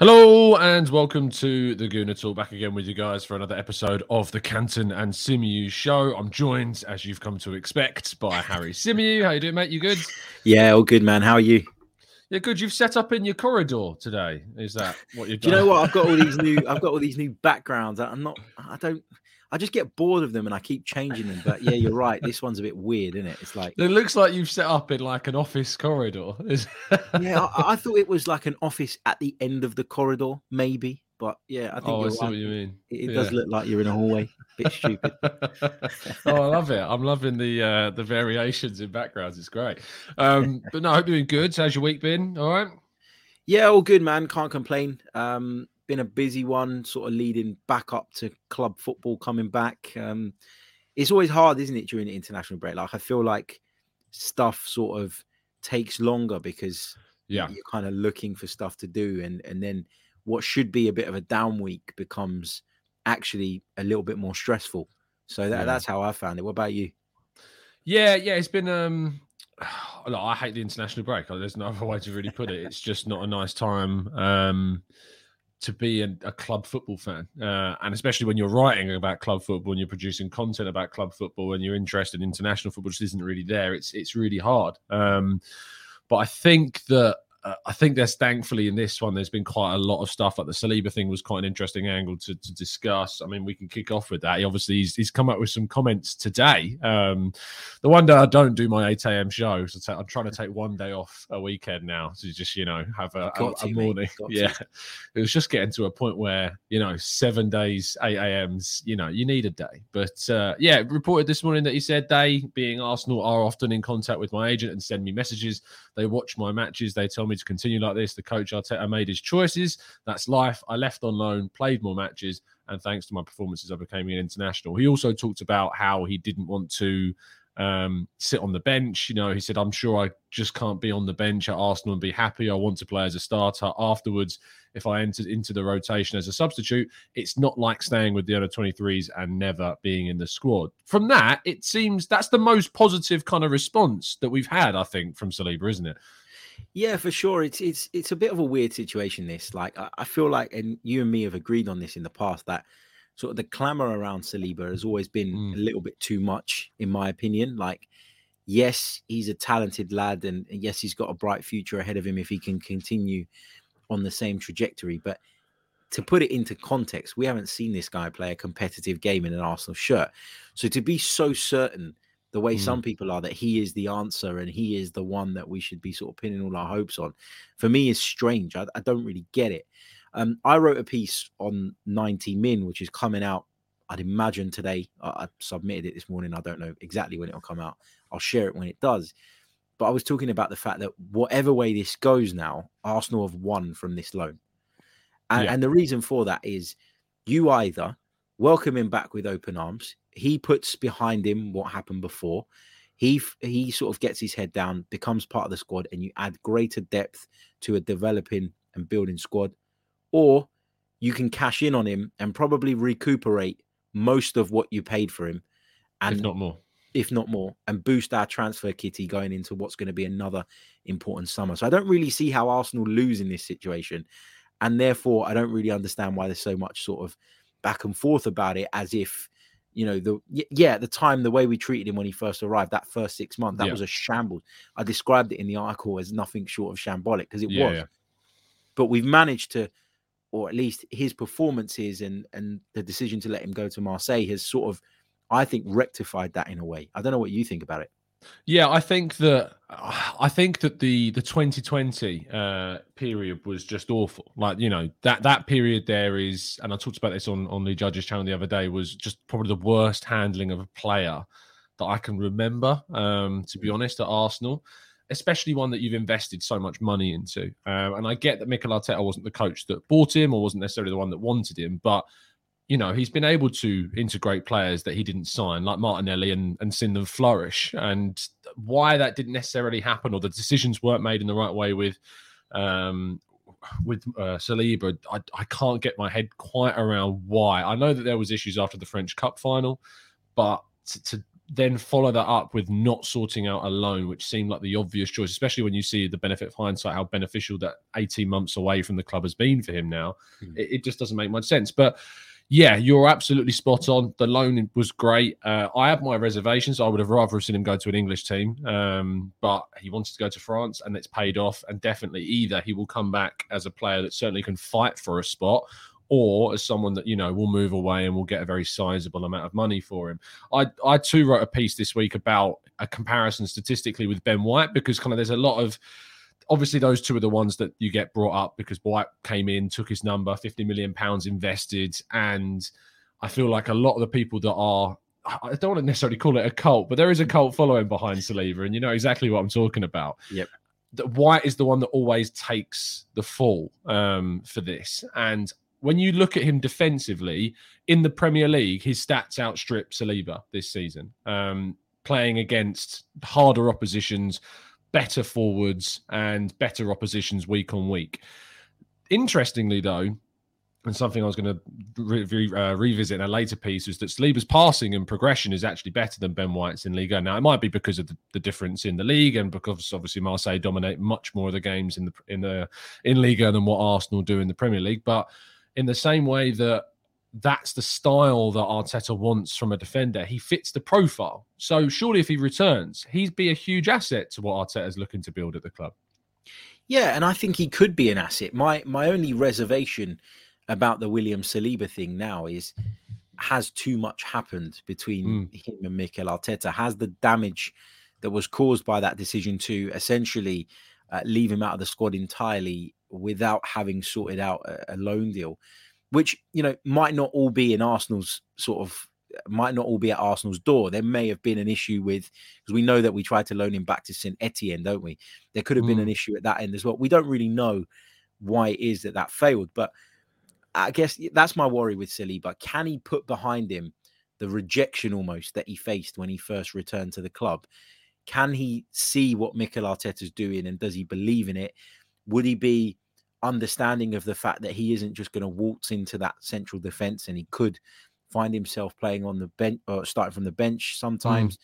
Hello and welcome to the Gooner Talk. Back again with you guys for another episode of the Canton and Symeou Show. I'm joined, as you've come to expect, by Harry Symeou. How you doing, mate? You good? Yeah, all good, man. How are you? Yeah, good. You've set up in your corridor today. Is that what you've Do done? you know what? I've got all these new. I've got all these new backgrounds. I'm not. I don't. I just get bored of them and I keep changing them. But yeah, you're right. This one's a bit weird, isn't it? It's like It looks like you've set up in like an office corridor. Yeah. I, I thought it was like an office at the end of the corridor, maybe. But yeah, I think oh, I you're see right. what you mean. It, it does look like you're in a hallway. Bit stupid. oh, I love it. I'm loving the uh, the variations in backgrounds. It's great. Um, but no, I hope you're doing good. How's your week been? All right. Yeah, all good, man. Can't complain. Um, been a busy one, sort of leading back up to club football coming back. Um, it's always hard, isn't it, during the international break? Like I feel like stuff sort of takes longer because Yeah. you're kind of looking for stuff to do, and and then what should be a bit of a down week becomes actually a little bit more stressful. So that, Yeah. that's how I found it. What about you? Yeah, yeah, it's been um I hate the international break. There's no other way to really put it. It's just not a nice time um to be a, a club football fan. Uh, and especially when you're writing about club football and you're producing content about club football and you're interested in international football just isn't really there. It's it's really hard. Um but I think that uh, I think there's thankfully in this one there's been quite a lot of stuff. Like the Saliba thing was quite an interesting angle to, to discuss. I mean, we can kick off with that. He obviously he's, he's come up with some comments today. Um, the one day I don't do my 8 a.m. show, so I'm trying to take one day off a weekend now to just you know have a, a, a morning. Got to. Yeah, it was just getting to a point where you know seven days 8 a.m.s. You know you need a day. But uh, yeah, reported this morning that he said they, being Arsenal, are often in contact with my agent and send me messages. They watch my matches. They tell me to continue like this. The coach Arteta made his choices. That's life. I left on loan, played more matches, and thanks to my performances, I became an international. He also talked about how he didn't want to um, sit on the bench. You know, he said, I'm sure I just can't be on the bench at Arsenal and be happy. I want to play as a starter. Afterwards, if I entered into the rotation as a substitute, it's not like staying with the under 23s and never being in the squad. From that, it seems that's the most positive kind of response that we've had, I think, from Saliba, isn't it? Yeah, for sure. It's it's it's a bit of a weird situation. This, like, I, I feel like, and you and me have agreed on this in the past that sort of the clamor around Saliba has always been Mm. a little bit too much, in my opinion. Like, yes, he's a talented lad, and and yes, he's got a bright future ahead of him if he can continue on the same trajectory. But to put it into context, we haven't seen this guy play a competitive game in an Arsenal shirt. So to be so certain, the way Mm. some people are, that he is the answer and he is the one that we should be sort of pinning all our hopes on, for me is strange. I, I don't really get it. Um, I wrote a piece on 90 Min, which is coming out, I'd imagine today. I, I submitted it this morning. I don't know exactly when it'll come out. I'll share it when it does. But I was talking about the fact that whatever way this goes now, Arsenal have won from this loan. And, Yeah. and the reason for that is you either welcome him back with open arms. He puts behind him what happened before. He he sort of gets his head down, becomes part of the squad, and you add greater depth to a developing and building squad, or you can cash in on him and probably recuperate most of what you paid for him, and if not more. if not more, and boost our transfer kitty going into what's going to be another important summer. So I don't really see how Arsenal lose in this situation, and therefore I don't really understand why there's so much sort of back and forth about it, as if you know the yeah at the time the way we treated him when he first arrived that first six months that Yeah. was a shambles. I described it in the article as nothing short of shambolic because it Yeah, was yeah. but we've managed to or at least his performances and and the decision to let him go to Marseille has sort of I think rectified that in a way. I don't know what you think about it. Yeah, I think that I think that the the 2020 uh, period was just awful. Like you know that that period there is, and I talked about this on on the judges channel the other day, was just probably the worst handling of a player that I can remember. Um, to be honest, at Arsenal, especially one that you've invested so much money into. Um, and I get that Mikel Arteta wasn't the coach that bought him, or wasn't necessarily the one that wanted him, but you know, he's been able to integrate players that he didn't sign, like Martinelli, and, and seen them flourish. And why that didn't necessarily happen, or the decisions weren't made in the right way with um, with uh, Saliba, I, I can't get my head quite around why. I know that there was issues after the French Cup final, but to, to then follow that up with not sorting out a loan, which seemed like the obvious choice, especially when you see the benefit of hindsight, how beneficial that 18 months away from the club has been for him now. Hmm. It, it just doesn't make much sense. But yeah, you're absolutely spot on. The loan was great. Uh, I have my reservations. I would have rather seen him go to an English team, um, but he wanted to go to France, and it's paid off. And definitely, either he will come back as a player that certainly can fight for a spot, or as someone that you know will move away and will get a very sizable amount of money for him. I I too wrote a piece this week about a comparison statistically with Ben White because kind of there's a lot of obviously those two are the ones that you get brought up because White came in, took his number, 50 million pounds invested, and I feel like a lot of the people that are I don't want to necessarily call it a cult, but there is a cult following behind Saliba, and you know exactly what I'm talking about. Yep. White is the one that always takes the fall um, for this, and when you look at him defensively in the Premier League, his stats outstrip Saliba this season. Um, playing against harder oppositions, better forwards, and better oppositions week on week. Interestingly, though, and something I was going to re- re- uh, revisit in a later piece was that Saliba's passing and progression is actually better than Ben White's in Liga. Now, it might be because of the, the difference in the league, and because obviously Marseille dominate much more of the games in the in the in Liga than what Arsenal do in the Premier League. But in the same way that that's the style that Arteta wants from a defender, he fits the profile. So surely, if he returns, he'd be a huge asset to what Arteta's looking to build at the club. Yeah, and I think he could be an asset. My my only reservation about the William Saliba thing now is has too much happened between Mm. him and Mikel Arteta? Has the damage that was caused by that decision to essentially uh, leave him out of the squad entirely without having sorted out a, a loan deal, which you know might not all be in Arsenal's sort of might not all be at Arsenal's door. There may have been an issue with because we know that we tried to loan him back to Saint Etienne, don't we? There could have been Mm. an issue at that end as well. We don't really know why it is that that failed, but I guess that's my worry with Saliba. Can he put behind him the rejection almost that he faced when he first returned to the club? Can he see what Mikel Arteta's doing and does he believe in it? Would he be understanding of the fact that he isn't just going to waltz into that central defense and he could find himself playing on the bench uh, or starting from the bench mm. sometimes?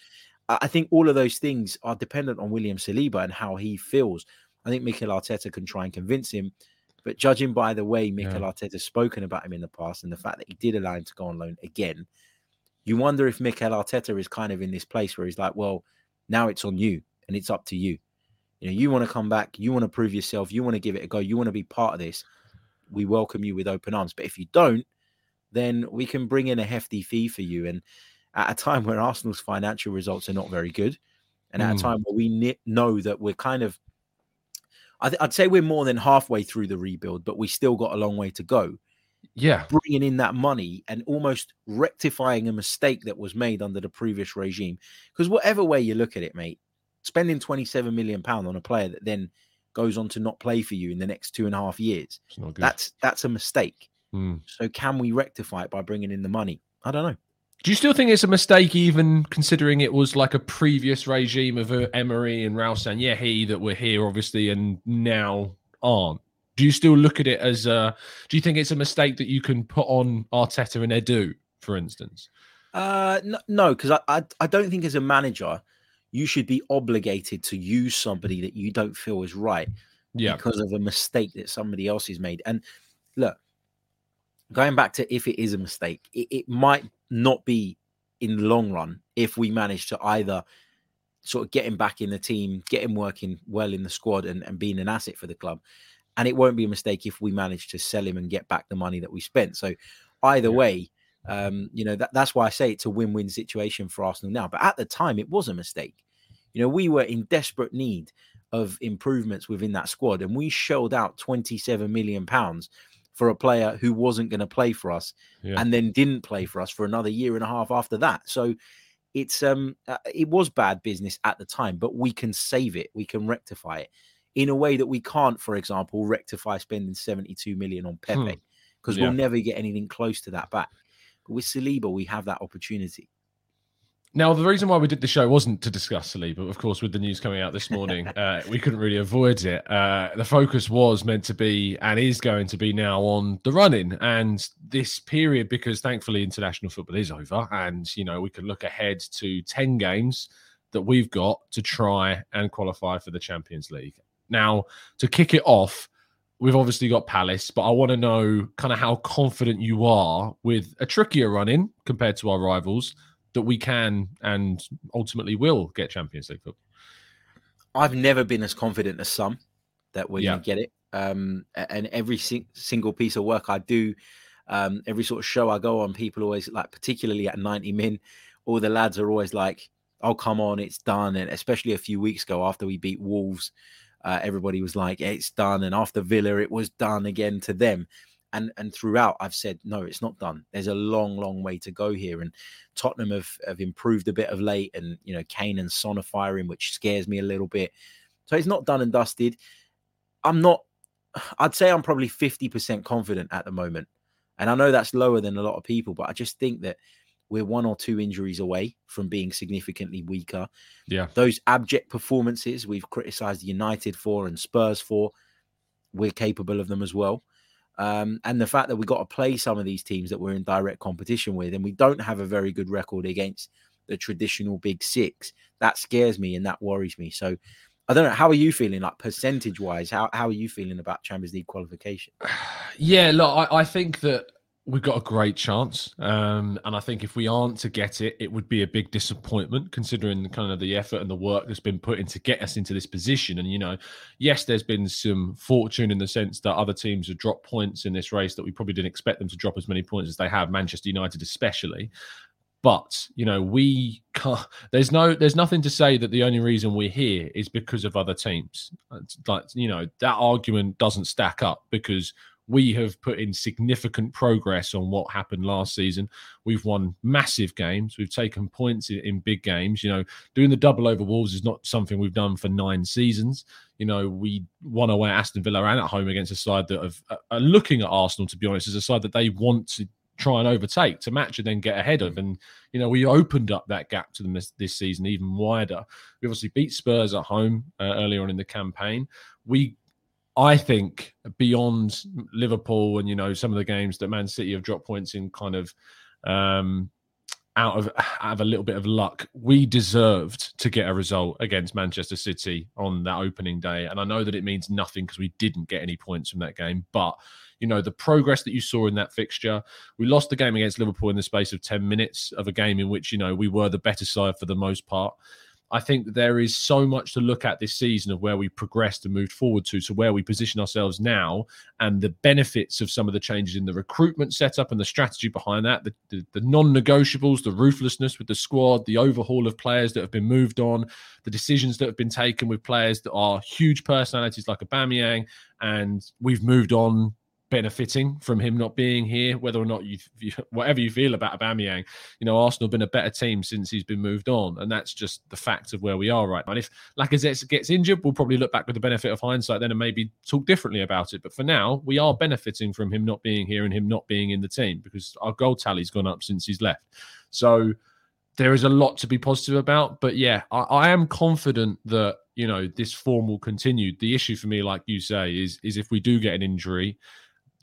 I I think all of those things are dependent on William Saliba and how he feels. I think Mikel Arteta can try and convince him, but judging by the way Mikel Arteta's spoken about him in the past and the fact that he did allow him to go on loan again, you wonder if Mikel Arteta is kind of in this place where he's like, well, now it's on you and it's up to you. You know, you want to come back, you want to prove yourself, you want to give it a go, you want to be part of this. We welcome you with open arms. But if you don't, then we can bring in a hefty fee for you. And at a time where Arsenal's financial results are not very good, and at Mm. a time where we kn- know that we're kind of, I th- I'd say we're more than halfway through the rebuild, but we still got a long way to go. Yeah, Bringing in that money and almost rectifying a mistake that was made under the previous regime, because whatever way you look at it, mate, spending 27 million pound on a player that then goes on to not play for you in the next two and a half years, it's not good. that's that's a mistake. Mm. So can we rectify it by bringing in the money? I don't know. Do you still think it's a mistake, even considering it was like a previous regime of uh, Emery and Raul Sanllehi that were here, obviously, and now aren't? Do you still look at it as a? Do you think it's a mistake that you can put on Arteta and Edu, for instance? Uh, no, because I, I I don't think as a manager you should be obligated to use somebody that you don't feel is right Yeah, because of a mistake that somebody else has made. And look, going back to if it is a mistake, it, it might not be in the long run if we manage to either sort of get him back in the team, get him working well in the squad and, and being an asset for the club. And it won't be a mistake if we manage to sell him and get back the money that we spent. So either Yeah. way, um, you know, that, that's why I say it's a win-win situation for Arsenal now. But at the time, it was a mistake. You know, we were in desperate need of improvements within that squad, and we shelled out 27 million pounds for a player who wasn't going to play for us yeah. and then didn't play for us for another year and a half after that. So it's um uh, it was bad business at the time, but we can save it, we can rectify it in a way that we can't, for example, rectify spending 72 million on Hmm. Pepe because Yeah. we'll never get anything close to that back. But with Saliba, we have that opportunity. Now, the reason why we did the show wasn't to discuss Saliba, but of course, with the news coming out this morning, uh, we couldn't really avoid it. Uh, the focus was meant to be and is going to be now on the run-in and this period because thankfully international football is over, and you know we can look ahead to ten games that we've got to try and qualify for the Champions League. Now, to kick it off, we've obviously got Palace, but I want to know kind of how confident you are with a trickier run in compared to our rivals that we can and ultimately will get Champions League football. I've never been as confident as some that we're Yeah. going to get it. Um, and every sing- single piece of work I do, um, every sort of show I go on, people always like, particularly at 90 min, all the lads are always like, oh, come on, it's done. And especially a few weeks ago after we beat Wolves, uh, everybody was like, it's done. And after Villa, it was done again to them. And and throughout, I've said, no, it's not done. There's a long, long way to go here. And Tottenham have, have improved a bit of late. And, you know, Kane and Son are firing, which scares me a little bit. So it's not done and dusted. I'm not, I'd say I'm probably 50% confident at the moment. And I know that's lower than a lot of people, but I just think that we're one or two injuries away from being significantly weaker. Yeah. Those abject performances we've criticized United for and Spurs for, we're capable of them as well. Um, and the fact that we got to play some of these teams that we're in direct competition with, and we don't have a very good record against the traditional big six, that scares me and that worries me. So I don't know. How are you feeling, like percentage wise? How how are you feeling about Champions League qualification? Yeah, look, I, I think that we've got a great chance. Um, and I think if we aren't to get it, it would be a big disappointment considering kind of the effort and the work that's been put in to get us into this position. And, you know, yes, there's been some fortune in the sense that other teams have dropped points in this race that we probably didn't expect them to drop as many points as they have, Manchester United especially. But you know, we can't. There's no. There's nothing to say that the only reason we're here is because of other teams. It's like you know, that argument doesn't stack up because we have put in significant progress on what happened last season. We've won massive games. We've taken points in, in big games. You know, doing the double over Wolves is not something we've done for nine seasons. You know, we won away at Aston Villa and at home against a side that have, are looking at Arsenal, to be honest, as a side that they want to try and overtake to match and then get ahead of. And, you know, we opened up that gap to them this, this season even wider. We obviously beat Spurs at home uh, earlier on in the campaign. We I think beyond Liverpool and you know some of the games that Man City have dropped points in, kind of um, out of out of a little bit of luck, we deserved to get a result against Manchester City on that opening day. And I know that it means nothing because we didn't get any points from that game, but you know the progress that you saw in that fixture. We lost the game against Liverpool in the space of ten minutes of a game in which you know we were the better side for the most part. I think there is so much to look at this season of where we progressed and moved forward to, to where we position ourselves now, and the benefits of some of the changes in the recruitment setup and the strategy behind that, the, the, the non-negotiables, the ruthlessness with the squad, the overhaul of players that have been moved on, the decisions that have been taken with players that are huge personalities like a Aubameyang, and we've moved on benefiting from him not being here, whether or not you, you whatever you feel about Aubameyang, you know, Arsenal have been a better team since he's been moved on, and that's just the fact of where we are right now. And if Lacazette gets injured, we'll probably look back with the benefit of hindsight then and maybe talk differently about it. But for now, we are benefiting from him not being here and him not being in the team because our goal tally's gone up since he's left. So there is a lot to be positive about. But yeah, I, I am confident that you know this form will continue. The issue for me, like you say, is is if we do get an injury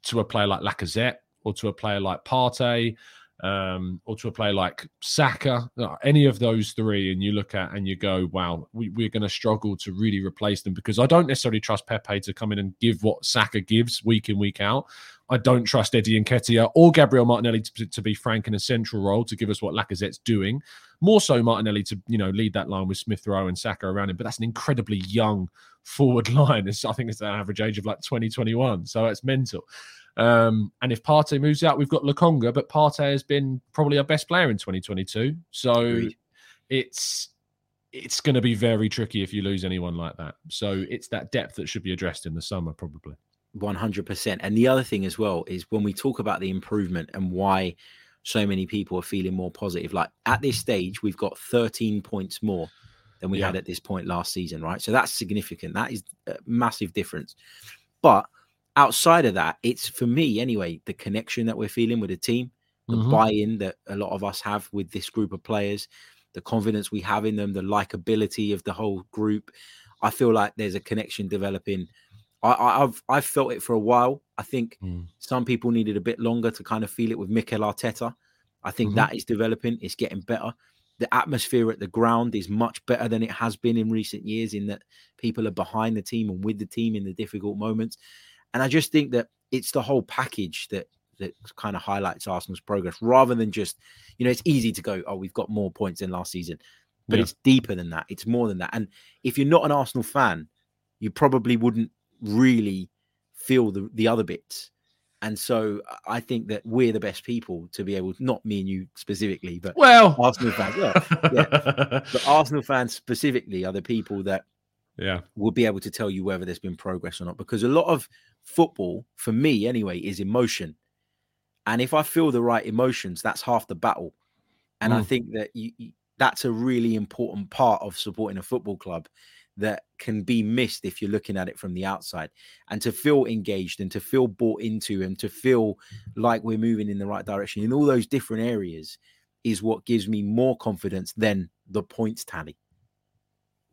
to a player like Lacazette or to a player like Partey um, or to a player like Saka, uh, any of those three, and you look at and you go, wow, we, we're going to struggle to really replace them because I don't necessarily trust Pepe to come in and give what Saka gives week in, week out. I don't trust Eddie Nketiah or Gabriel Martinelli to, to, be frank in a central role to give us what Lacazette's doing. More so Martinelli to you know lead that line with Smith Rowe and Saka around him, but that's an incredibly young forward line. It's, I think it's an average age of like 2021, so it's mental. Um, and if Partey moves out, we've got Lokonga, but Partey has been probably our best player in 2022. So it's it's going to be very tricky if you lose anyone like that. So it's that depth that should be addressed in the summer, probably. 100%. And the other thing as well is when we talk about the improvement and why so many people are feeling more positive, like at this stage, we've got 13 points more than we yeah. had at this point last season, right? So that's significant. That is a massive difference. But outside of that, it's for me anyway, the connection that we're feeling with the team, the mm-hmm. buy-in that a lot of us have with this group of players, the confidence we have in them, the likability of the whole group. I feel like there's a connection developing. I, have I've felt it for a while. I think mm. some people needed a bit longer to kind of feel it with Mikel Arteta. I think mm-hmm. that is developing. It's getting better. The atmosphere at the ground is much better than it has been in recent years. In that people are behind the team and with the team in the difficult moments. And I just think that it's the whole package that that kind of highlights Arsenal's progress rather than just, you know, it's easy to go, oh, we've got more points than last season, but yeah. it's deeper than that. It's more than that. And if you're not an Arsenal fan, you probably wouldn't really feel the, the other bits. And so I think that we're the best people to be able, not me and you specifically, but well, Arsenal fans, yeah, yeah. but Arsenal fans specifically are the people that yeah will be able to tell you whether there's been progress or not because a lot of football for me anyway is emotion and if i feel the right emotions that's half the battle and mm. i think that you, that's a really important part of supporting a football club that can be missed if you're looking at it from the outside and to feel engaged and to feel bought into and to feel like we're moving in the right direction in all those different areas is what gives me more confidence than the points tally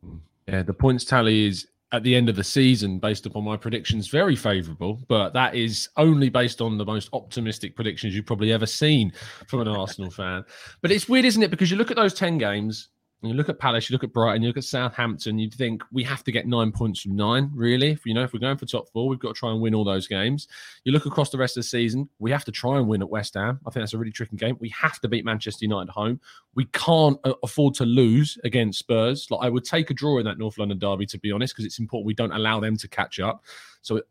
mm. Yeah, the points tally is at the end of the season, based upon my predictions, very favourable. But that is only based on the most optimistic predictions you've probably ever seen from an Arsenal fan. But it's weird, isn't it? Because you look at those 10 games, you look at Palace, you look at Brighton, you look at Southampton, you'd think we have to get nine points from nine, really. If you know, if we're going for top four, we've got to try and win all those games. You look across the rest of the season, we have to try and win at West Ham. I think that's a really tricky game. We have to beat Manchester United at home. We can't uh, afford to lose against Spurs. Like I would take a draw in that North London derby, to be honest, because it's important we don't allow them to catch up. So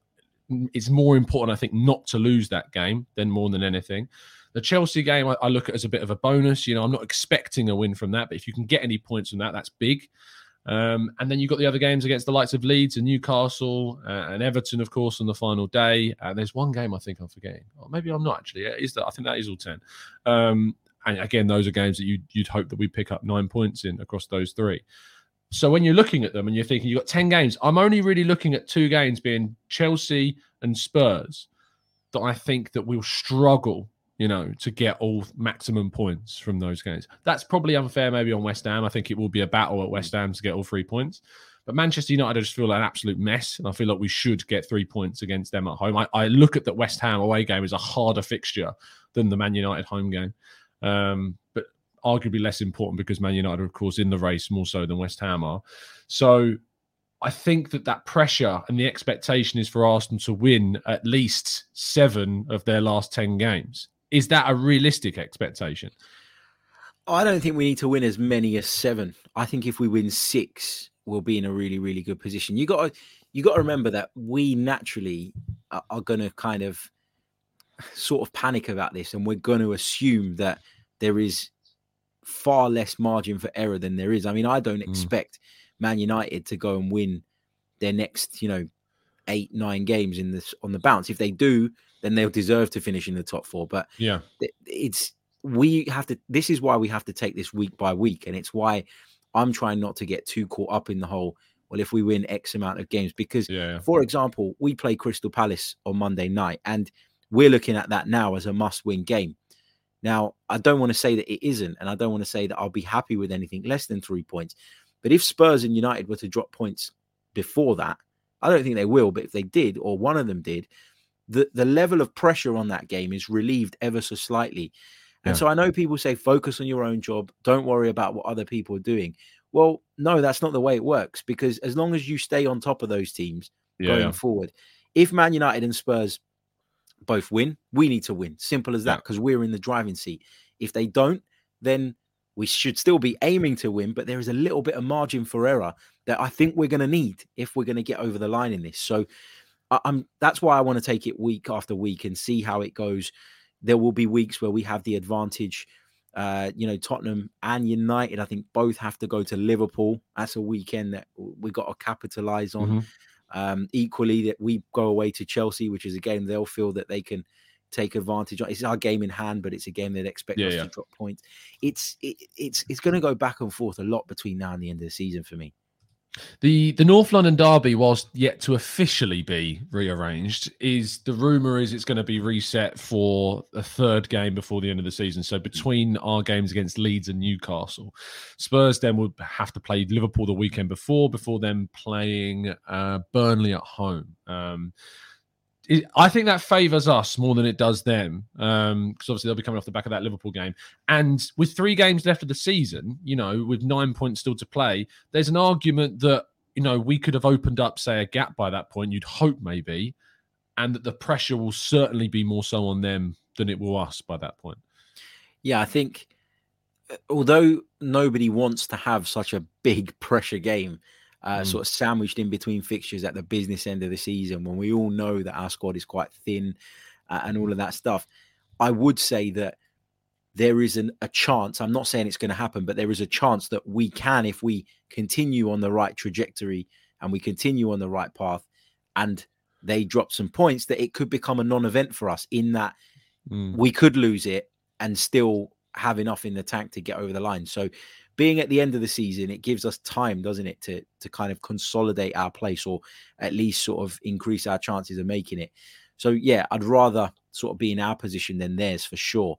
it's more important, I think, not to lose that game than more than anything. The Chelsea game, I, I, look at as a bit of a bonus. You know, I'm not expecting a win from that, but if you can get any points from that, that's big. Um, and then you've got the other games against the likes of Leeds and Newcastle uh, and Everton, of course, on the final day. And there's one game I think I'm forgetting. Or maybe I'm not actually. Is that I think that is all ten. Um, and again, those are games that you, you'd hope that we pick up nine points in across those three. So when you're looking at them and you're thinking you've got 10 games, I'm only really looking at two games being Chelsea and Spurs that I think that we'll struggle you know, to get all maximum points from those games. That's probably unfair, maybe on West Ham. I think it will be a battle at West Ham to get all three points. But Manchester United, I just feel like an absolute mess, and I feel like we should get three points against them at home. I, I look at the West Ham away game as a harder fixture than the Man United home game, um, but arguably less important because Man United are, of course, in the race more so than West Ham are. So I think that that pressure and the expectation is for Arsenal to win at least seven of their last 10 games is that a realistic expectation? I don't think we need to win as many as seven. I think if we win six, we'll be in a really, really good position. You got to, you got to remember that we naturally are, are going to kind of sort of panic about this, and we're going to assume that there is far less margin for error than there is. I mean, I don't mm. expect Man United to go and win their next, you know, eight, nine games in this on the bounce. If they do, then they'll deserve to finish in the top four. But yeah, it's we have to. This is why we have to take this week by week, and it's why I'm trying not to get too caught up in the whole. Well, if we win X amount of games, because yeah, for example, we play Crystal Palace on Monday night, and we're looking at that now as a must-win game. Now, I don't want to say that it isn't, and I don't want to say that I'll be happy with anything less than three points. But if Spurs and United were to drop points before that, I don't think they will, but if they did, or one of them did, the, the level of pressure on that game is relieved ever so slightly. And Yeah. so I know people say focus on your own job, don't worry about what other people are doing. Well, no, that's not the way it works because as long as you stay on top of those teams Yeah, going yeah. forward, if Man United and Spurs both win, we need to win. Simple as that because we're in the driving seat. If they don't, then we should still be aiming to win, but there is a little bit of margin for error that I think we're going to need if we're going to get over the line in this. So I, I'm that's why I want to take it week after week and see how it goes. There will be weeks where we have the advantage. Uh, you know, Tottenham and United, I think both have to go to Liverpool. That's a weekend that we got to capitalize on. Mhm. Um, equally, that we go away to Chelsea, which is a game they'll feel that they can take advantage of. It's our game in hand, but it's a game they'd expect Yeah, us yeah. to drop points. It's it, it's it's going to go back and forth a lot between now and the end of the season for me. The the North London derby, whilst yet to officially be rearranged, is the rumor is it's going to be reset for a third game before the end of the season. So between our games against Leeds and Newcastle, Spurs then would have to play Liverpool the weekend before, before them playing uh, Burnley at home. Um, I think that favours us more than it does them, because obviously they'll be coming off the back of that Liverpool game. And with three games left of the season, you know, with nine points still to play, there's an argument that you know we could have opened up, say, a gap by that point. You'd hope maybe, and that the pressure will certainly be more so on them than it will us by that point. Yeah, I think uh, although nobody wants to have such a big pressure game, uh, Mm. sort of sandwiched in between fixtures at the business end of the season, when we all know that our squad is quite thin uh, and all of that stuff, I would say that there is an, a chance. I'm not saying it's going to happen, but there is a chance that we can, if we continue on the right trajectory and we continue on the right path, and they drop some points, that it could become a non-event for us. In that Mm. we could lose it and still have enough in the tank to get over the line. So being at the end of the season, it gives us time, doesn't it, to to kind of consolidate our place or at least sort of increase our chances of making it. So yeah, I'd rather sort of be in our position than theirs for sure.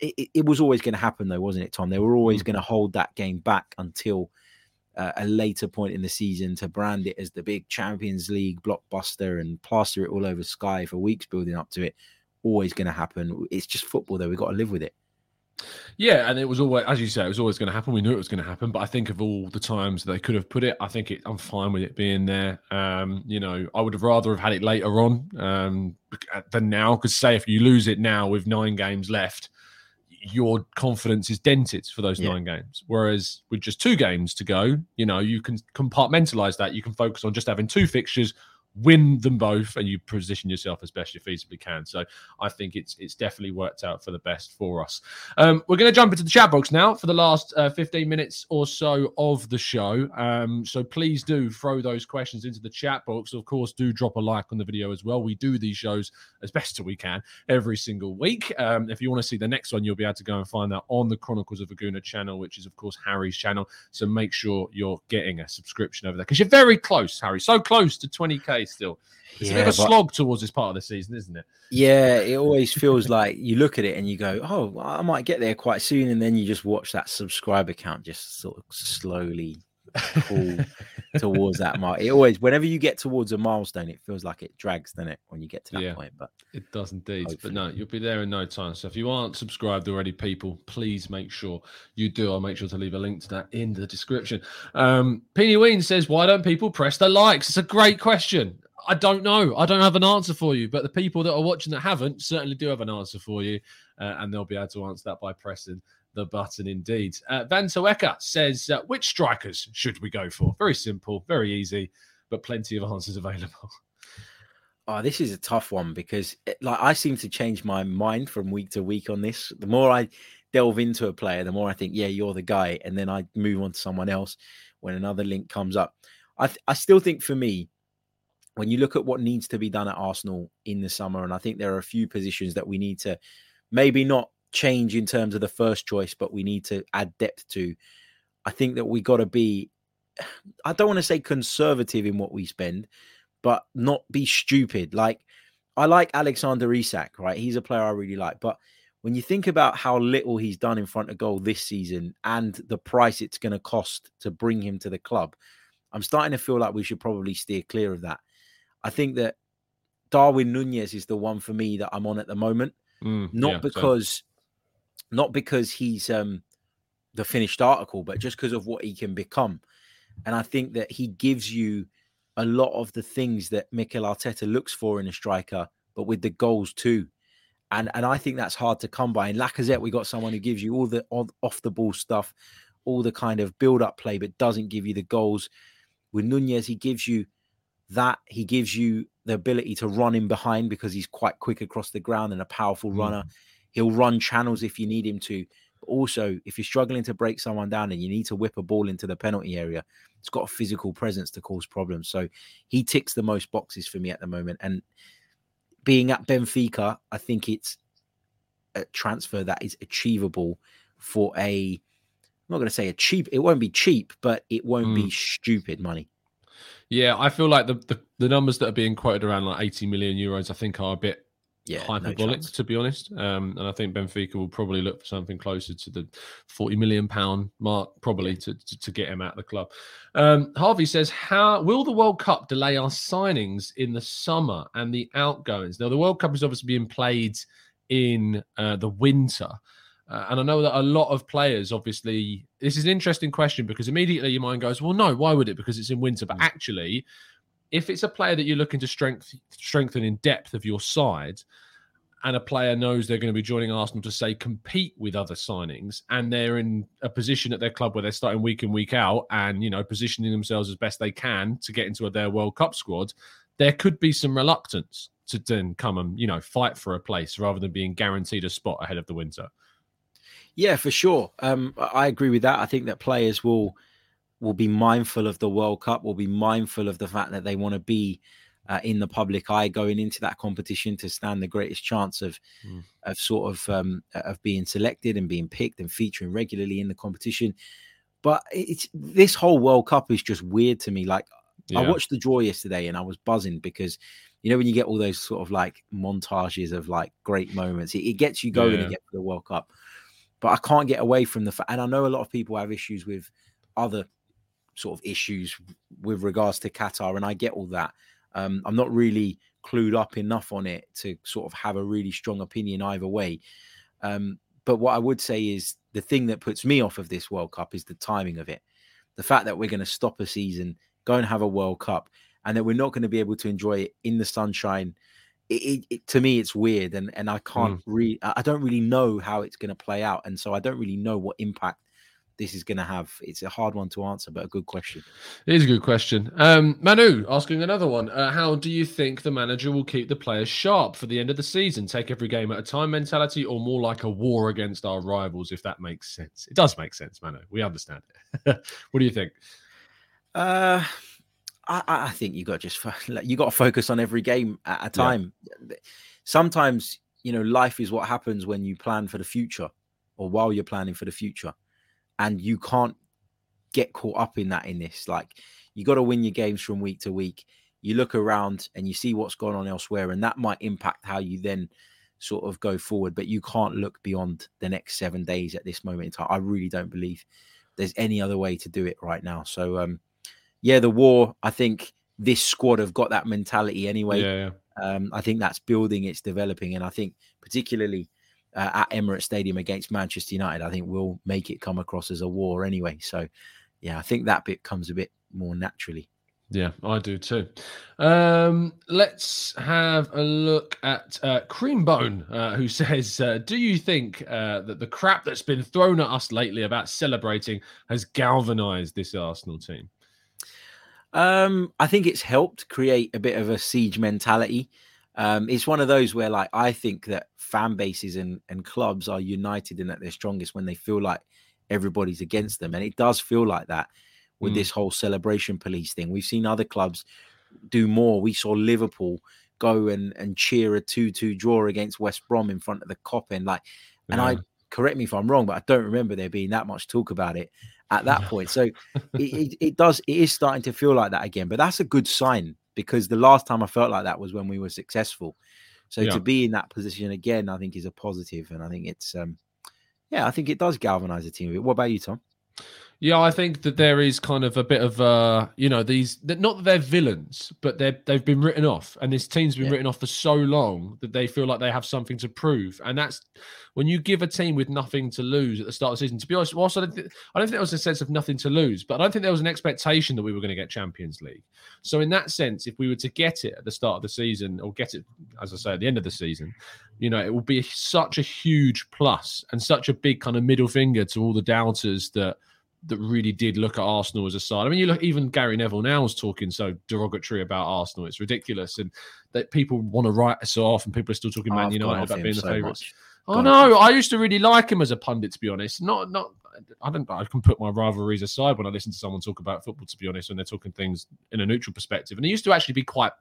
It, it, was always going to happen though, wasn't it, Tom? They were always going to hold that game back until uh, a later point in the season to brand it as the big Champions League blockbuster and plaster it all over Sky for weeks building up to it. Always going to happen. It's just football, though. We've got to live with it. Yeah, and it was always, as you say, it was always going to happen. We knew it was going to happen, but I think of all the times they could have put it, I think it, I'm fine with it being there. Um, you know, I would have rather have had it later on um, than now. Because say if you lose it now with nine games left, your confidence is dented for those Yeah. nine games. Whereas with just two games to go, you know, you can compartmentalize that. You can focus on just having two fixtures, win them both, and you position yourself as best you feasibly can. So I think it's it's definitely worked out for the best for us. Um, we're going to jump into the chat box now for the last uh, 15 minutes or so of the show. Um, so please do throw those questions into the chat box. Of course, do drop a like on the video as well. We do these shows as best as we can every single week. Um, if you want to see the next one, you'll be able to go and find that on the Chronicles of a Gooner channel, which is, of course, Harry's channel. So make sure you're getting a subscription over there because you're very close, Harry. So close to 20K still. It's a bit of a but- slog towards this part of the season, isn't it? Yeah, it always feels like you look at it and you go, "Oh, I might get there quite soon," and then you just watch that subscriber count just sort of slowly pull towards that mark. It always, whenever you get towards a milestone, it feels like it drags, doesn't it, when you get to that Yeah. point? But It does indeed. But no, you'll be there in no time. So if you aren't subscribed already, people, please make sure you do. I'll make sure to leave a link to that in the description. Um, Peony Ween says, Why don't people press the likes? It's a great question. I don't know. I don't have an answer for you, but the people that are watching that haven't certainly do have an answer for you, uh, and they'll be able to answer that by pressing the button indeed. Uh, Van Soeka says, uh, Which strikers should we go for? Very simple, very easy, but plenty of answers available. Oh, this is a tough one because it, like I seem to change my mind from week to week on this. The more I delve into a player, the more I think, yeah, you're the guy, and then I move on to someone else when another link comes up. I th- I still think for me, when you look at what needs to be done at Arsenal in the summer, and I think there are a few positions that we need to maybe not change in terms of the first choice, but we need to add depth to. I think that we got to be, I don't want to say conservative in what we spend, but not be stupid. Like I like Alexander Isak, right? He's a player I really like, but when you think about how little he's done in front of goal this season and the price it's going to cost to bring him to the club, I'm starting to feel like we should probably steer clear of that. I think that Darwin Nunez is the one for me that I'm on at the moment, Mm, not yeah, so- because not because he's um the finished article, but just because of what he can become. And I think that he gives you a lot of the things that Mikel Arteta looks for in a striker, but with the goals too. And and I think that's hard to come by. In Lacazette, we got someone who gives you all the off the ball stuff, all the kind of build up play, but doesn't give you the goals. With Nunez, he gives you that. He gives you the ability to run in behind because he's quite quick across the ground and a powerful Mm. runner. He'll run channels if you need him to. But also, if you're struggling to break someone down and you need to whip a ball into the penalty area, it's got a physical presence to cause problems. So he ticks the most boxes for me at the moment. And being at Benfica, I think it's a transfer that is achievable for a I'm not going to say a cheap, it won't be cheap, but it won't be mm. stupid money. Yeah, I feel like the, the the numbers that are being quoted around like 80 million euros, I think are a bit Yeah, hyperbolic, chance. to be honest. Um, and I think Benfica will probably look for something closer to the 40 million pound mark, probably to, to, to get him out of the club. Um, Harvey says, "How will the World Cup delay our signings in the summer and the outgoings?" Now, the World Cup is obviously being played in uh, the winter. Uh, and I know that a lot of players, obviously, this is an interesting question because immediately your mind goes, well, no, why would it? Because it's in winter. But Mm. actually, if it's a player that you're looking to strength, strengthen in depth of your side, and a player knows they're going to be joining Arsenal to say compete with other signings, and they're in a position at their club where they're starting week in week out, and you know positioning themselves as best they can to get into their World Cup squad, there could be some reluctance to then come and you know fight for a place rather than being guaranteed a spot ahead of the winter. Yeah, for sure. Um, I I agree with that. I think that players will will be mindful of the World Cup, will be mindful of the fact that they want to be uh, in the public eye going into that competition to stand the greatest chance of Mm. of sort of um, of being selected and being picked and featuring regularly in the competition. But it's this whole World Cup is just weird to me. Like I watched the draw yesterday and I was buzzing because you know when you get all those sort of like montages of like great moments, it, it gets you going Yeah. again for the World Cup. But I can't get away from the fact, and I know a lot of people have issues with other sort of issues with regards to Qatar, and I get all that. Um, I'm not really clued up enough on it to sort of have a really strong opinion either way. Um, but what I would say is the thing that puts me off of this World Cup is the timing of it. The fact that we're going to stop a season, go and have a World Cup, and that we're not going to be able to enjoy it in the sunshine. It, it, it- to me, it's weird, and and I can't really, I I don't really know how it's going to play out, and so I don't really know what impact this is going to have. It's a hard one to answer, but a good question. It is a good question. Um, Manu asking another one. Uh, how do you think the manager will keep the players sharp for the end of the season? Take every game at a time mentality, or more like a war against our rivals, if that makes sense? It does make sense, Manu. We understand it. what do you think? Uh, I, I I think you got just you got to focus on every game at a time. Sometimes you know life is what happens when you plan for the future, or while you're planning for the future, and you can't get caught up in that. In this, like you got to win your games from week to week. You look around and you see what's going on elsewhere, and that might impact how you then sort of go forward. But you can't look beyond the next seven days at this moment in time. I really don't believe there's any other way to do it right now. So um, yeah, the war. I think this squad have got that mentality anyway. Yeah, yeah. Um, I think that's building, it's developing, and I think particularly uh, at Emirates Stadium against Manchester United, I think we'll make it come across as a war anyway. So yeah, I think that bit comes a bit more naturally. Yeah, I do too. Um, let's have a look at uh, Creambone, uh, who says, uh, "Do you think uh, that the crap that's been thrown at us lately about celebrating has galvanised this Arsenal team?" Um, I think it's helped create a bit of a siege mentality. Um, it's one of those where, like, I think that fan bases and, and clubs are united and at their strongest when they feel like everybody's against them, and it does feel like that with Mm. this whole celebration police thing. We've seen other clubs do more. We saw Liverpool go and and cheer a two-two draw against West Brom in front of the Kop end, like, and I correct me if I'm wrong, but I don't remember there being that much talk about it at that point. So it, it, it does it is starting to feel like that again but that's a good sign because the last time i felt like that was when we were successful So Yeah. to be in that position again, I think is a positive, and I think it's um, yeah, I think it does galvanize the team. a bit. What about you, Tom? Yeah, I think that there is kind of a bit of uh, you know, these not that they're villains, but they're they've been written off, and this team's been Yeah. written off for so long that they feel like they have something to prove, and that's when you give a team with nothing to lose at the start of the season. To be honest, whilst I don't, think, I don't think there was a sense of nothing to lose, but I don't think there was an expectation that we were going to get Champions League. So in that sense, if we were to get it at the start of the season, or get it, as I say, at the end of the season, you know, it will be such a huge plus and such a big kind of middle finger to all the doubters that that really did look at Arsenal as a side. I mean, you look even Gary Neville now is talking so derogatory about Arsenal. It's ridiculous, and that people want to write us off, and people are still talking Oh, Man I've United about being the so favourites. Oh no, I used to really like him as a pundit. To be honest, not not. I don't. I can put my rivalries aside when I listen to someone talk about football. To be honest, when they're talking things in a neutral perspective, and he used to actually be quite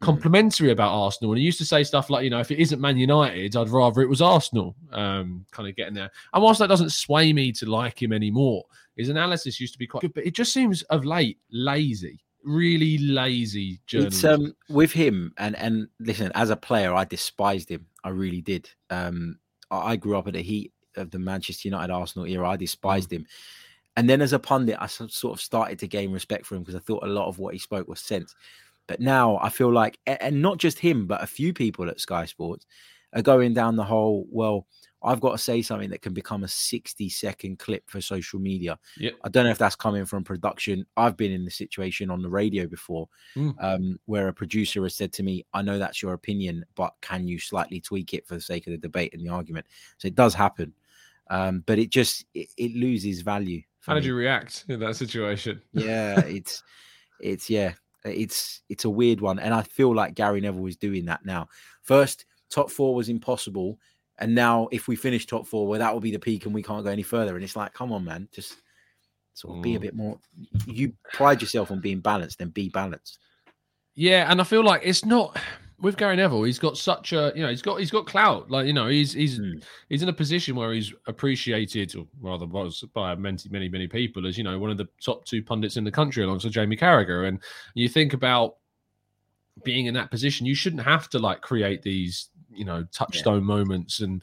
Mm. complimentary about Arsenal. And he used to say stuff like, you know, if it isn't Man United, I'd rather it was Arsenal. Um, kind of getting there. And whilst that doesn't sway me to like him anymore, his analysis used to be quite good, but it just seems of late lazy, really lazy It's journalism. um with him and and listen, as a player, I despised him. I really did. Um, I, I grew up at the heat of the Manchester United Arsenal era. I despised him, and then as a pundit, I sort of started to gain respect for him because I thought a lot of what he spoke was sense. But now I feel like, and not just him, but a few people at Sky Sports are going down the whole. Well, I've got to say something that can become a sixty-second clip for social media. Yep. I don't know if that's coming from production. I've been in the situation on the radio before Mm. um, where a producer has said to me, I know that's your opinion, but can you slightly tweak it for the sake of the debate and the argument? So it does happen. Um, but it just it, it loses value. How did you react in that situation? Yeah, it's it's yeah, it's it's a weird one. And I feel like Gary Neville is doing that now. First, top four was impossible. And now if we finish top four, well, that will be the peak and we can't go any further. And it's like, come on, man, just sort of be a Mm. bit more you pride yourself on being balanced, then be balanced. Yeah, and I feel like it's not with Gary Neville. He's got such a you know he's got he's got clout. Like you know he's he's Hmm. he's in a position where he's appreciated, or rather was by many many many people as you know one of the top two pundits in the country alongside Jamie Carragher. And you think about being in that position, you shouldn't have to like create these you know touchstone moments and.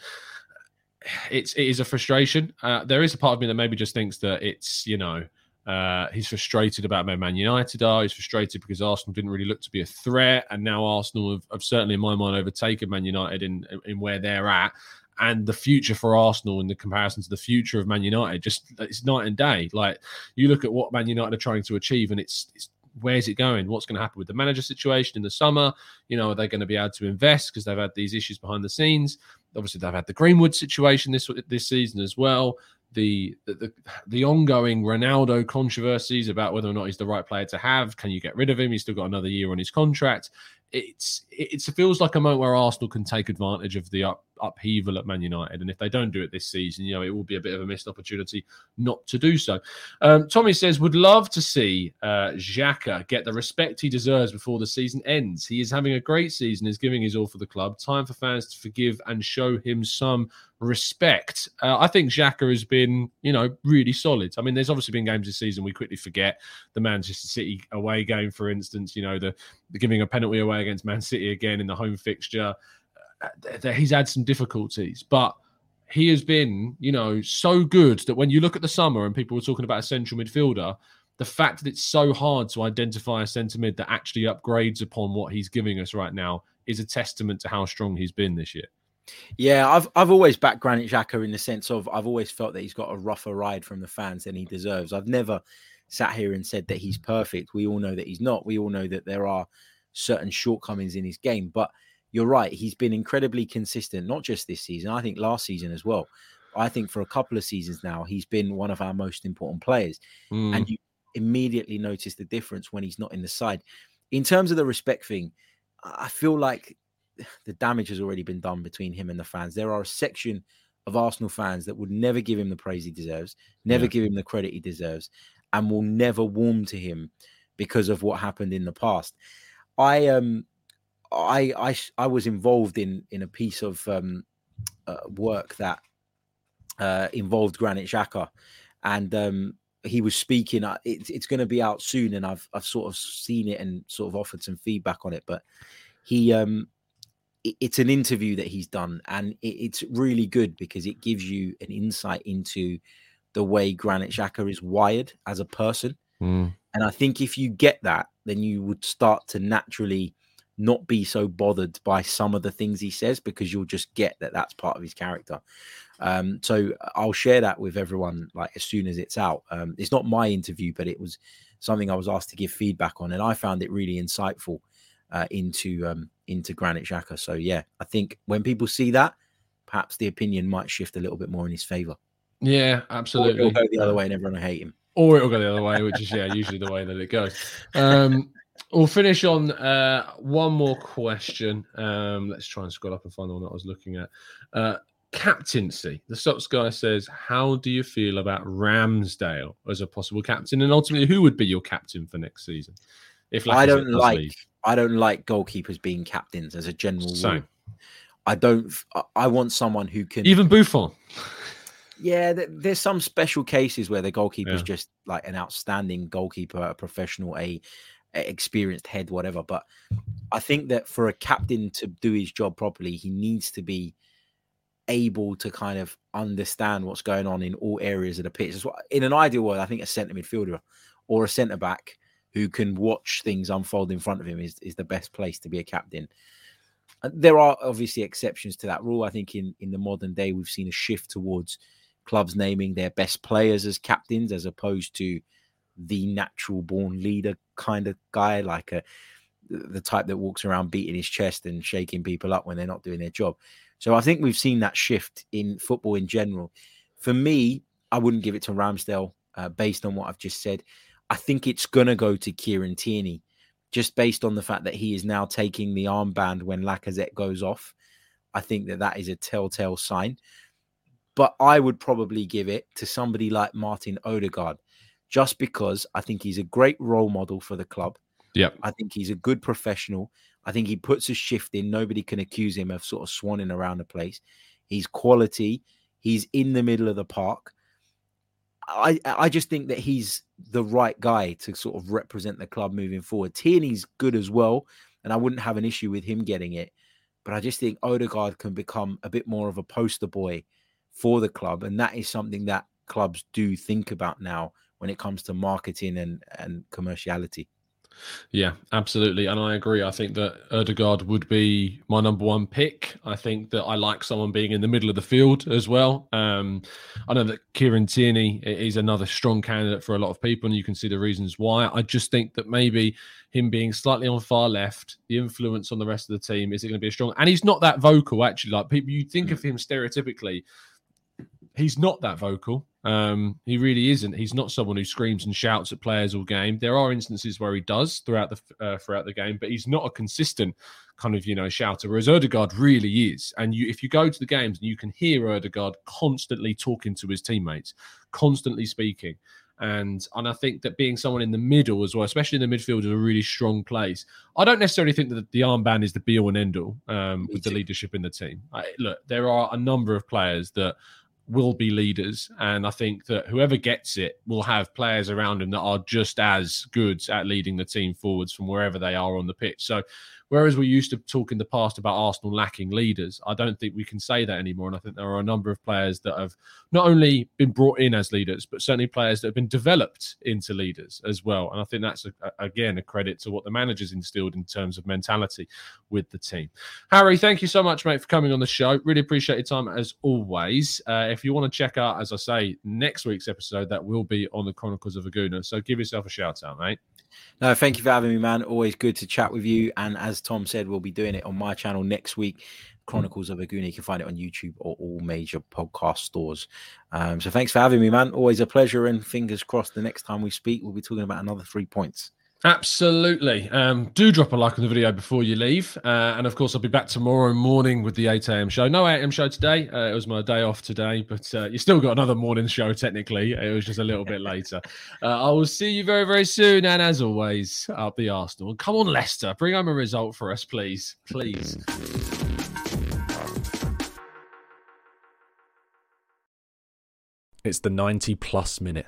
It's it is a frustration. Uh, there is a part of me that maybe just thinks that it's you know uh, he's frustrated about where Man United are. He's frustrated because Arsenal didn't really look to be a threat, and now Arsenal have, have certainly, in my mind, overtaken Man United in in where they're at. And the future for Arsenal in the comparison to the future of Man United, just it's night and day. Like you look at what Man United are trying to achieve, and it's, it's where's it going? What's going to happen with the manager situation in the summer? You know, are they going to be able to invest because they've had these issues behind the scenes? Obviously, they've had the Greenwood situation this this season as well the, the the ongoing Ronaldo controversies about whether or not he's the right player to have. Can you get rid of him? He's still got another year on his contract. It's it feels like a moment where Arsenal can take advantage of the up, upheaval at Man United, and if they don't do it this season, you know it will be a bit of a missed opportunity not to do so. Um, Tommy says would love to see uh, Xhaka get the respect he deserves before the season ends. He is having a great season, is giving his all for the club. Time for fans to forgive and show him some respect. Uh, I think Xhaka has been, you know, really solid. I mean, there's obviously been games this season we quickly forget the Manchester City away game, for instance. You know, the, the giving a penalty away against Man City again in the home fixture. He's had some difficulties, but he has been, you know, so good that when you look at the summer and people were talking about a central midfielder, the fact that it's so hard to identify a centre mid that actually upgrades upon what he's giving us right now is a testament to how strong he's been this year. Yeah, I've I've always backed Granit Xhaka in the sense of I've always felt that he's got a rougher ride from the fans than he deserves. I've never sat here and said that he's perfect. We all know that he's not. We all know that there are certain shortcomings in his game, but you're right. He's been incredibly consistent, not just this season. I think last season as well. I think for a couple of seasons now, he's been one of our most important players. Mm. And you immediately notice the difference when he's not in the side. In terms of the respect thing, I feel like the damage has already been done between him and the fans. There are a section of Arsenal fans that would never give him the praise he deserves, never Yeah. give him the credit he deserves, and will never warm to him because of what happened in the past. I um I I I was involved in in a piece of um uh, work that uh involved Granit Xhaka and um he was speaking uh, it's it's going to be out soon and I've I've sort of seen it and sort of offered some feedback on it but he um it- it's an interview that he's done, and it, it's really good because it gives you an insight into the way Granit Xhaka is wired as a person. Mm. And I think if you get that, then you would start to naturally not be so bothered by some of the things he says because you'll just get that that's part of his character. Um, so I'll share that with everyone like as soon as it's out. Um, it's not my interview, but it was something I was asked to give feedback on, and I found it really insightful uh, into um, into Granit Xhaka. So yeah, I think when people see that, perhaps the opinion might shift a little bit more in his favor. Yeah, Or absolutely. it'll go the other way and everyone will hate him. or it'll go the other way, which is yeah, usually the way that it goes. Um, we'll finish on uh, one more question. Um, let's try and scroll up and find the one that I was looking at. Uh, captaincy. The Stocks guy says, "How do you feel about Ramsdale as a possible captain, and ultimately, who would be your captain for next season?" If I don't like leave? I don't like goalkeepers being captains as a general rule. Same. I don't. I want someone who can. even Buffon. yeah, there's some special cases where the goalkeeper is Yeah. just like an outstanding goalkeeper, a professional, a experienced head, whatever. But I think that for a captain to do his job properly, he needs to be able to kind of understand what's going on in all areas of the pitch. In an ideal world, I think a centre midfielder or a centre back who can watch things unfold in front of him is, is the best place to be a captain. There are obviously exceptions to that rule. I think in, in the modern day, we've seen a shift towards clubs naming their best players as captains as opposed to the natural born leader kind of guy, like a the type that walks around beating his chest and shaking people up when they're not doing their job. So I think we've seen that shift in football in general. For me, I wouldn't give it to Ramsdale uh, based on what I've just said. I think it's going to go to Kieran Tierney just based on the fact that he is now taking the armband when Lacazette goes off. I think that that is a telltale sign. But I would probably give it to somebody like Martin Odegaard just because I think he's a great role model for the club. Yep. I think he's a good professional. I think he puts a shift in. Nobody can accuse him of sort of swanning around the place. He's quality. He's in the middle of the park. I I just think that he's the right guy to sort of represent the club moving forward. Tierney's good as well, and I wouldn't have an issue with him getting it. But I just think Odegaard can become a bit more of a poster boy for the club, and that is something that clubs do think about now when it comes to marketing and and commerciality. Yeah, absolutely. And I agree. I think that Odegaard would be my number one pick. I think that I like someone being in the middle of the field as well. Um, I know that Kieran Tierney is another strong candidate for a lot of people, and you can see the reasons why. I just think that maybe him being slightly on far left, the influence on the rest of the team, is it going to be a strong? And he's not that vocal, actually. Like people, you think of him stereotypically, he's not that vocal. Um, he really isn't. He's not someone who screams and shouts at players all game. There are instances where he does throughout the uh, throughout the game, but he's not a consistent kind of you know shouter. Whereas Odegaard really is. And you, if you go to the games, and you can hear Odegaard constantly talking to his teammates, constantly speaking. And and I think that being someone in the middle as well, especially in the midfield, is a really strong place. I don't necessarily think that the armband is the be all and end all um, with the leadership in the team. I, look, there are a number of players that will be leaders, and I think that whoever gets it will have players around him that are just as good at leading the team forwards from wherever they are on the pitch. So. Whereas we used to talk in the past about Arsenal lacking leaders, I don't think we can say that anymore. And I think there are a number of players that have not only been brought in as leaders, but certainly players that have been developed into leaders as well. And I think that's, a, a- again, a credit to what the manager's instilled in terms of mentality with the team. Harry, thank you so much, mate, for coming on the show. Really appreciate your time as always. Uh, if you want to check out, as I say, next week's episode, that will be on the Chronicles of a Gooner. So give yourself a shout out, mate. No, thank you for having me, man. Always good to chat with you. And as Tom said, we'll be doing it on my channel next week. Chronicles of a Gooner. You can find it on YouTube or all major podcast stores. Um, so thanks for having me, man. Always a pleasure. And fingers crossed, the next time we speak, we'll be talking about another three points. Absolutely. Um, do drop a like on the video before you leave. Uh, and of course, I'll be back tomorrow morning with the 8 a.m. show. No 8 a.m. show today. Uh, it was my day off today, but uh, you still got another morning show, technically. It was just a little bit later. Uh, I will see you very, very soon. And as always, up the Arsenal. Come on, Leicester. Bring home a result for us, please. Please. It's the 90 plus minute.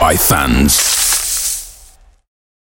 by fans.